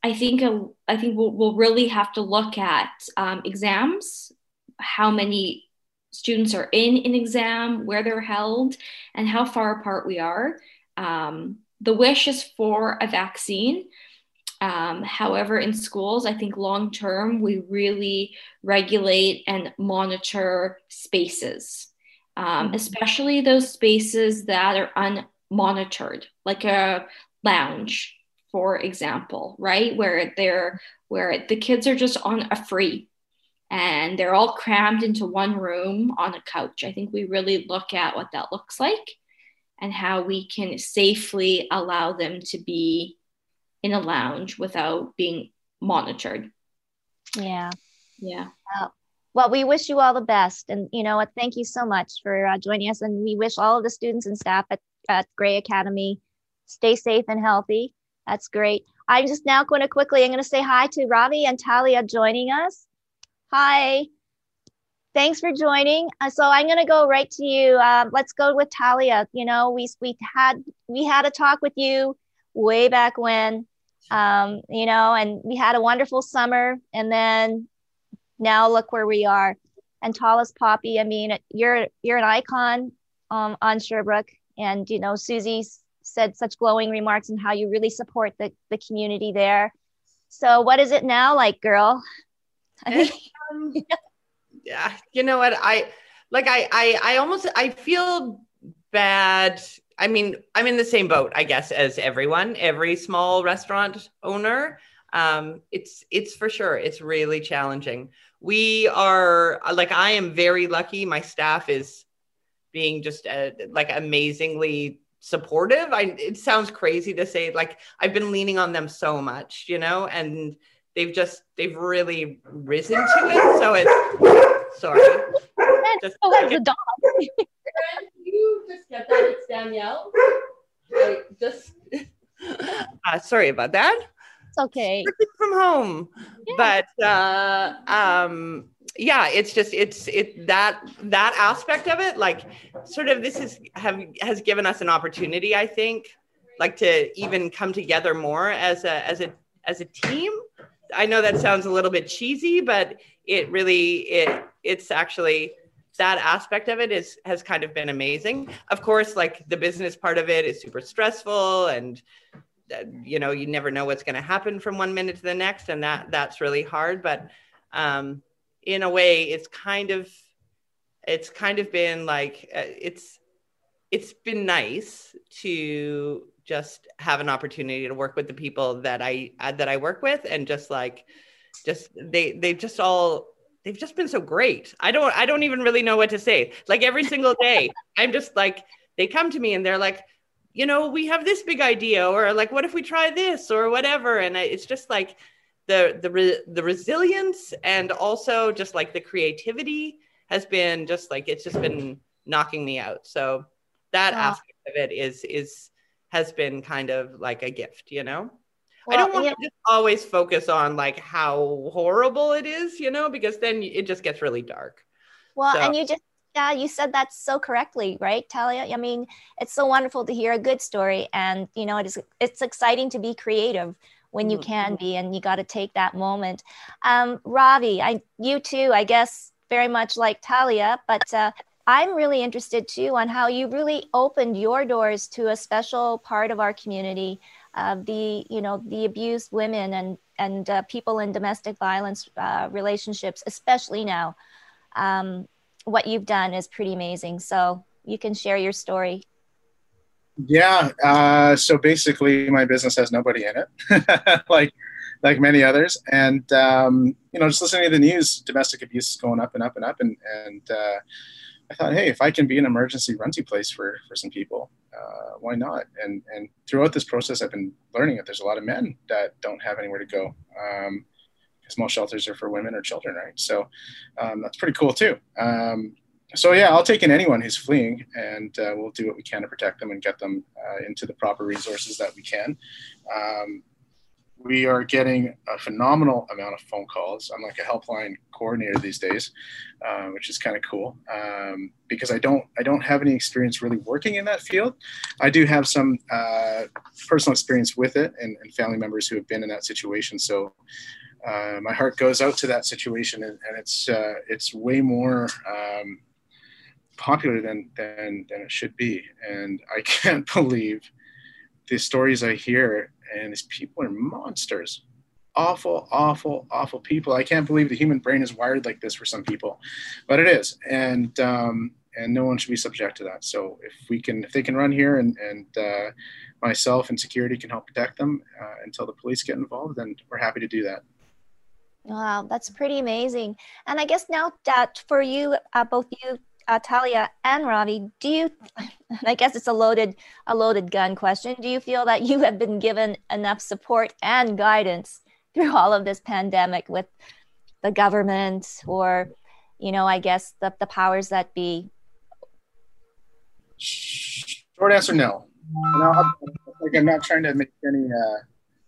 Speaker 7: I think uh, I think we'll, we'll, really have to look at um, exams, how many students are in an exam, where they're held, and how far apart we are. Um, the wish is for a vaccine, um, however, in schools, I think long term, we really regulate and monitor spaces, um, mm-hmm. especially those spaces that are unmonitored, like a lounge, for example, right? Where they're where the kids are just on a free and they're all crammed into one room on a couch. I think we really look at what that looks like and how we can safely allow them to be in a lounge without being monitored.
Speaker 1: Yeah.
Speaker 7: Yeah.
Speaker 1: Uh, well, we wish you all the best. And, you know, what? thank you so much for uh, joining us. And we wish all of the students and staff at, at Gray Academy stay safe and healthy. That's great. I'm just now going to quickly, I'm going to say hi to Ravi and Talia joining us. Hi. Thanks for joining. Uh, so I'm going to go right to you. Uh, let's go with Talia. You know, we, we had we had a talk with you way back when um, you know, and we had a wonderful summer. And then now look where we are. And tallest poppy, I mean, you're you're an icon um, on Sherbrooke, and you know, Susie said such glowing remarks on how you really support the the community there. So, what is it now like, girl?
Speaker 8: Um, yeah, you know what I like. I I I almost I feel bad I mean, I'm in the same boat, I guess, as everyone, every small restaurant owner. Um, it's it's for sure. It's really challenging. We are like I am very lucky. My staff is being just uh, like amazingly supportive. I it sounds crazy to say like I've been leaning on them so much, you know, and they've just they've really risen to it. So it's sorry.
Speaker 1: Just, oh, the dog.
Speaker 8: you just get that? It's Danielle. I just uh, sorry about that.
Speaker 1: It's okay.
Speaker 8: Working from home. Yeah. But uh um yeah, it's just it's it that that aspect of it, like sort of this is have has given us an opportunity, I think, like to even come together more as a as a as a team. I know that sounds a little bit cheesy, but it really it it's actually that aspect of it is has kind of been amazing. Of course, like the business part of it is super stressful and uh, you know you never know what's going to happen from one minute to the next and that that's really hard but um in a way it's kind of it's kind of been like uh, it's it's been nice to just have an opportunity to work with the people that I uh, that I work with and just like just they they just all they've just been so great. I don't I don't even really know what to say. Like every single day, I'm just like they come to me and they're like, you know, we have this big idea, or like, what if we try this, or whatever. And I, it's just like the the re, the resilience and also just like the creativity has been just like it's just been knocking me out. So that aspect of it is is has been kind of like a gift, you know. Well, I don't want to just always focus on like how horrible it is, you know, because then it just gets really dark.
Speaker 1: Well, so. and you just yeah, you said that so correctly, right, Talia? I mean, it's so wonderful to hear a good story, and you know, it is it's exciting to be creative when you mm-hmm. can be, and you got to take that moment. Um, Ravi, I you too, I guess, very much like Talia, but uh, I'm really interested too on how you really opened your doors to a special part of our community uh, the you know the abused women and and uh, people in domestic violence uh, relationships, especially now. Um, what you've done is pretty amazing. So you can share your story.
Speaker 9: Yeah. Uh, so basically, my business has nobody in it, like like many others, and um, you know, just listening to the news, domestic abuse is going up and up and up, and and uh, I thought, hey, if I can be an emergency rental place for for some people, uh, why not? And and throughout this process, I've been learning that there's a lot of men that don't have anywhere to go. Um, because most shelters are for women or children, right? So um, that's pretty cool too. Um, so yeah, I'll take in anyone who's fleeing, and uh, we'll do what we can to protect them and get them uh, into the proper resources that we can. Um, we are getting a phenomenal amount of phone calls. I'm like a helpline coordinator these days, uh, which is kind of cool um, because I don't I don't have any experience really working in that field. I do have some uh, personal experience with it and, and, family members who have been in that situation. So uh, my heart goes out to that situation, and, and it's uh, it's way more. Um, popular than, than than it should be and i can't believe the stories i hear and these people are monsters. Awful awful awful people. I can't believe the human brain is wired like this for some people but it is. And um, and no one should be subject to that. So if we can if they can run here and and uh, myself and security can help protect them uh, until the police get involved then we're happy to do that.
Speaker 1: Wow that's pretty amazing. And i guess now that for you uh, both you uh, Talia and Ravi, do you? I guess it's a loaded a loaded gun question. Do you feel that you have been given enough support and guidance through all of this pandemic with the government or, you know, I guess the the powers that be?
Speaker 9: Short answer: No. No, I'm, like I'm not trying to make any. Uh,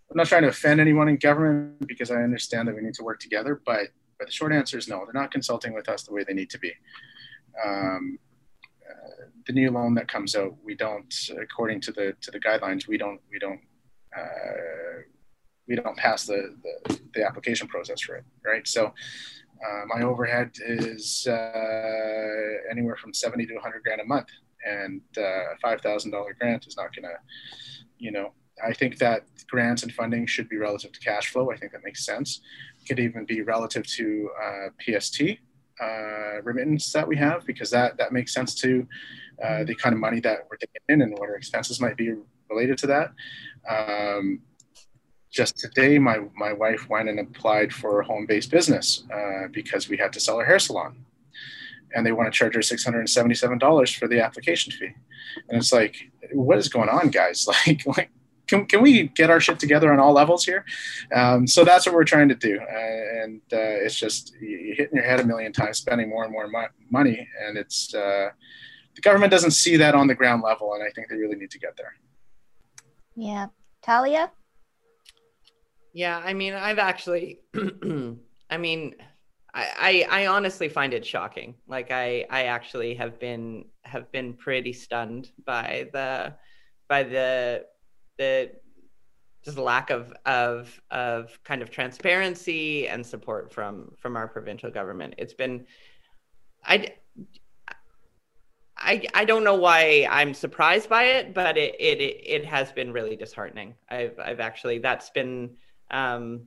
Speaker 9: I'm not trying to offend anyone in government because I understand that we need to work together. But but the short answer is no. They're not consulting with us the way they need to be um, uh, the new loan that comes out, we don't, according to the to the guidelines, we don't we don't uh, we don't pass the, the, the application process for it, right? So uh, my overhead is uh, anywhere from seventy to one hundred grand a month, and uh, a five thousand dollar grant is not to, you know. I think that grants and funding should be relative to cash flow. I think that makes sense. Could even be relative to uh, PST, uh, remittance that we have because that that makes sense to uh, the kind of money that we're taking in and what our expenses might be related to that. Um, just today, my my wife went and applied for a home-based business uh, because we had to sell our hair salon, and they want to charge her six hundred and seventy-seven dollars for the application fee, and it's like, what is going on, guys? Like, like can, can we get our shit together on all levels here? Um, so that's what we're trying to do. Uh, and uh, it's just you hitting your head a million times, spending more and more mo- money. And it's uh, the government doesn't see that on the ground level. And I think they really need to get there.
Speaker 1: Yeah. Talia?
Speaker 8: Yeah. I mean, I've actually, I mean, I, I, I honestly find it shocking. Like I, I actually have been, have been pretty stunned by the, by the the just lack of of of kind of transparency and support from from our provincial government. It's been I I, I don't know why I'm surprised by it, but it, it, it has been really disheartening. I've, I've actually, that's been, um,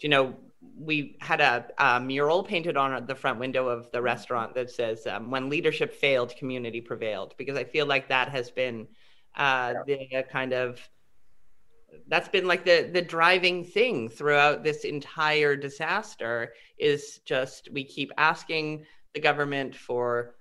Speaker 8: you know, we had a, a, mural painted on the front window of the restaurant that says, um, when leadership failed, community prevailed, because I feel like that has been uh, the kind of, that's been like the the driving thing throughout this entire disaster is just we keep asking the government for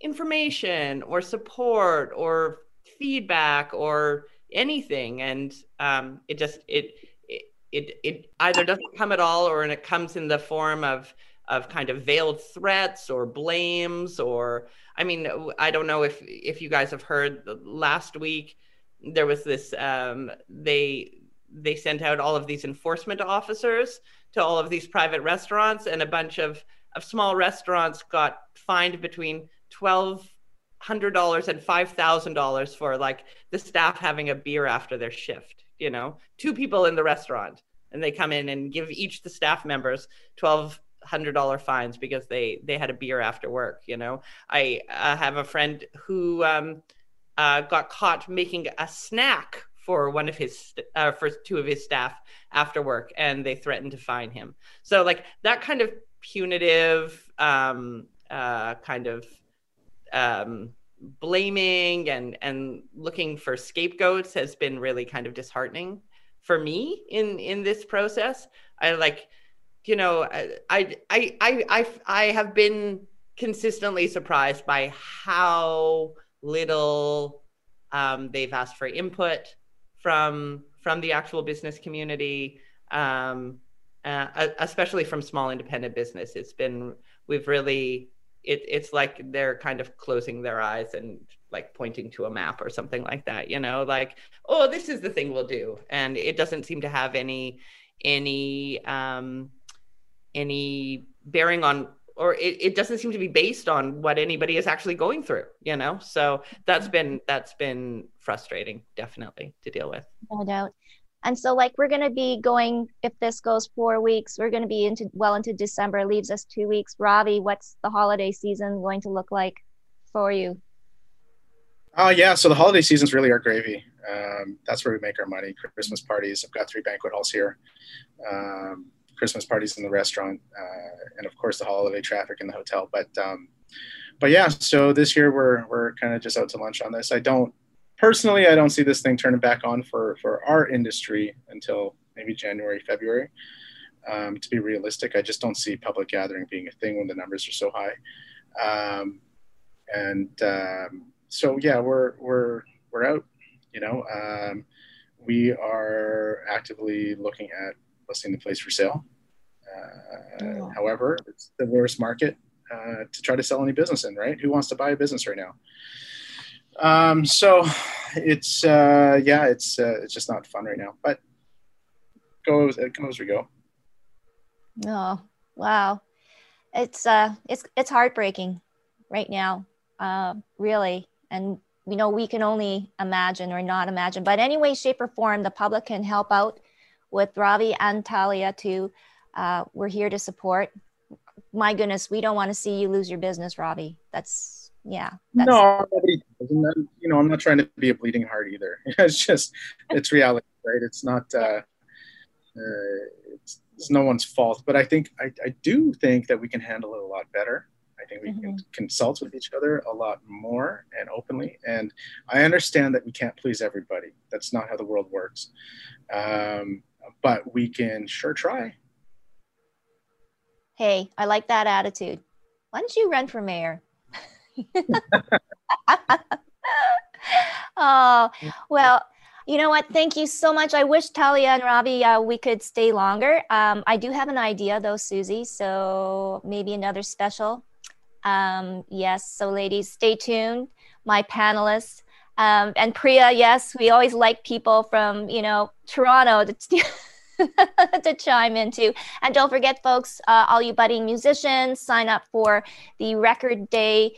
Speaker 8: information or support or feedback or anything. And um, it just it, it it it either doesn't come at all or and it comes in the form of of kind of veiled threats or blames or i mean i don't know if if you guys have heard last week there was this um, they they sent out all of these enforcement officers to all of these private restaurants and a bunch of of small restaurants got fined between twelve hundred dollars and five thousand dollars for like the staff having a beer after their shift. You know, two people in the restaurant, and they come in and give each the staff members twelve hundred dollar fines because they they had a beer after work. You know, I have a friend who um, uh, got caught making a snack for one of his uh, for two of his staff after work, and they threatened to fine him. So like that kind of punitive um, uh, kind of um, blaming and and looking for scapegoats has been really kind of disheartening for me in in this process. I like, you know, I I I I I have been consistently surprised by how little um, they've asked for input from from the actual business community, um, uh, especially from small independent business. It's been we've really it, it's like they're kind of closing their eyes and like pointing to a map or something like that you know like oh this is the thing we'll do and it doesn't seem to have any any um any bearing on or it, it doesn't seem to be based on what anybody is actually going through you know so that's been that's been frustrating definitely to deal with
Speaker 1: no doubt and so like we're going to be going, if this goes four weeks, we're going to be into well into December, leaves us two weeks. Ravi, what's the holiday season going to look like for you?
Speaker 9: Oh uh, yeah, so the holiday season's really our gravy. Um, that's where we make our money. Christmas parties. I've got three banquet halls here. Um, Christmas parties in the restaurant, uh, and of course the holiday traffic in the hotel. But um, but yeah, so this year we're we're kind of just out to lunch on this. I don't personally, I don't see this thing turning back on for for our industry until maybe January, February. Um, to be realistic, I just don't see public gathering being a thing when the numbers are so high. Um, and um, so, yeah, we're we're we're out. You know, um, we are actively looking at listing the place for sale. Uh, oh. However, it's the worst market uh, to try to sell any business in, right? Who wants to buy a business right now? Um, so it's uh, yeah, it's uh, it's just not fun right now. But go as, go as we go.
Speaker 1: Oh wow, it's uh, it's it's heartbreaking right now, uh, really, and you know we can only imagine or not imagine. But any way, shape, or form, the public can help out with Ravi and Talia too. Uh, we're here to support. My goodness, we don't want to see you lose your business, Robbie. That's yeah.
Speaker 9: no, nobody You know, I'm not trying to be a bleeding heart either. it's just, it's reality, right? It's not, uh, uh, it's, it's, no one's fault. But I think, I, I do think that we can handle it a lot better. I think we mm-hmm. can consult with each other a lot more and openly. And I understand that we can't please everybody. That's not how the world works. Um, but we can sure try.
Speaker 1: Hey, I like that attitude. Why don't you run for mayor? oh, well, you know what? Thank you so much. I wish Talia and Ravi uh, we could stay longer. Um, I do have an idea though, Susie. So maybe another special. Um, yes. So ladies, stay tuned. My panelists um, and Priya. Yes, we always like people from you know Toronto to, chime into. And don't forget, folks, uh, all you budding musicians, sign up for the Record Day,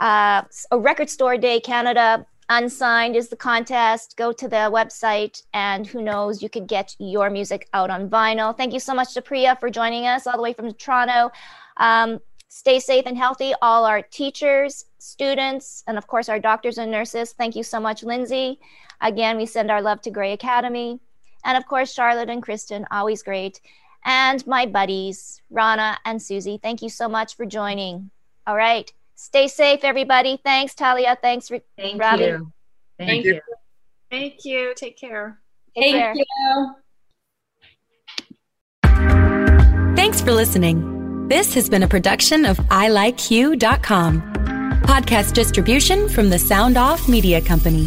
Speaker 1: uh, a Record Store Day Canada. Unsigned is the contest. Go to the website, and who knows, you could get your music out on vinyl. Thank you so much to Priya for joining us all the way from Toronto. Um, Stay safe and healthy, all our teachers, students, and of course our doctors and nurses. Thank you so much, Lindsay. Again, we send our love to Gray Academy. And of course, Charlotte and Kristen, always great. And my buddies, Rana and Susie, thank you so much for joining. All right. Stay safe, everybody. Thanks, Talia. Thanks,
Speaker 6: Thank
Speaker 1: Robbie.
Speaker 6: you. Thank,
Speaker 9: Thank
Speaker 6: you.
Speaker 9: you.
Speaker 3: Thank you. Take care.
Speaker 1: Take care.
Speaker 5: Thank you.
Speaker 10: Thanks for listening. This has been a production of ilikeyou.com. Podcast distribution from the Sound Off Media Company.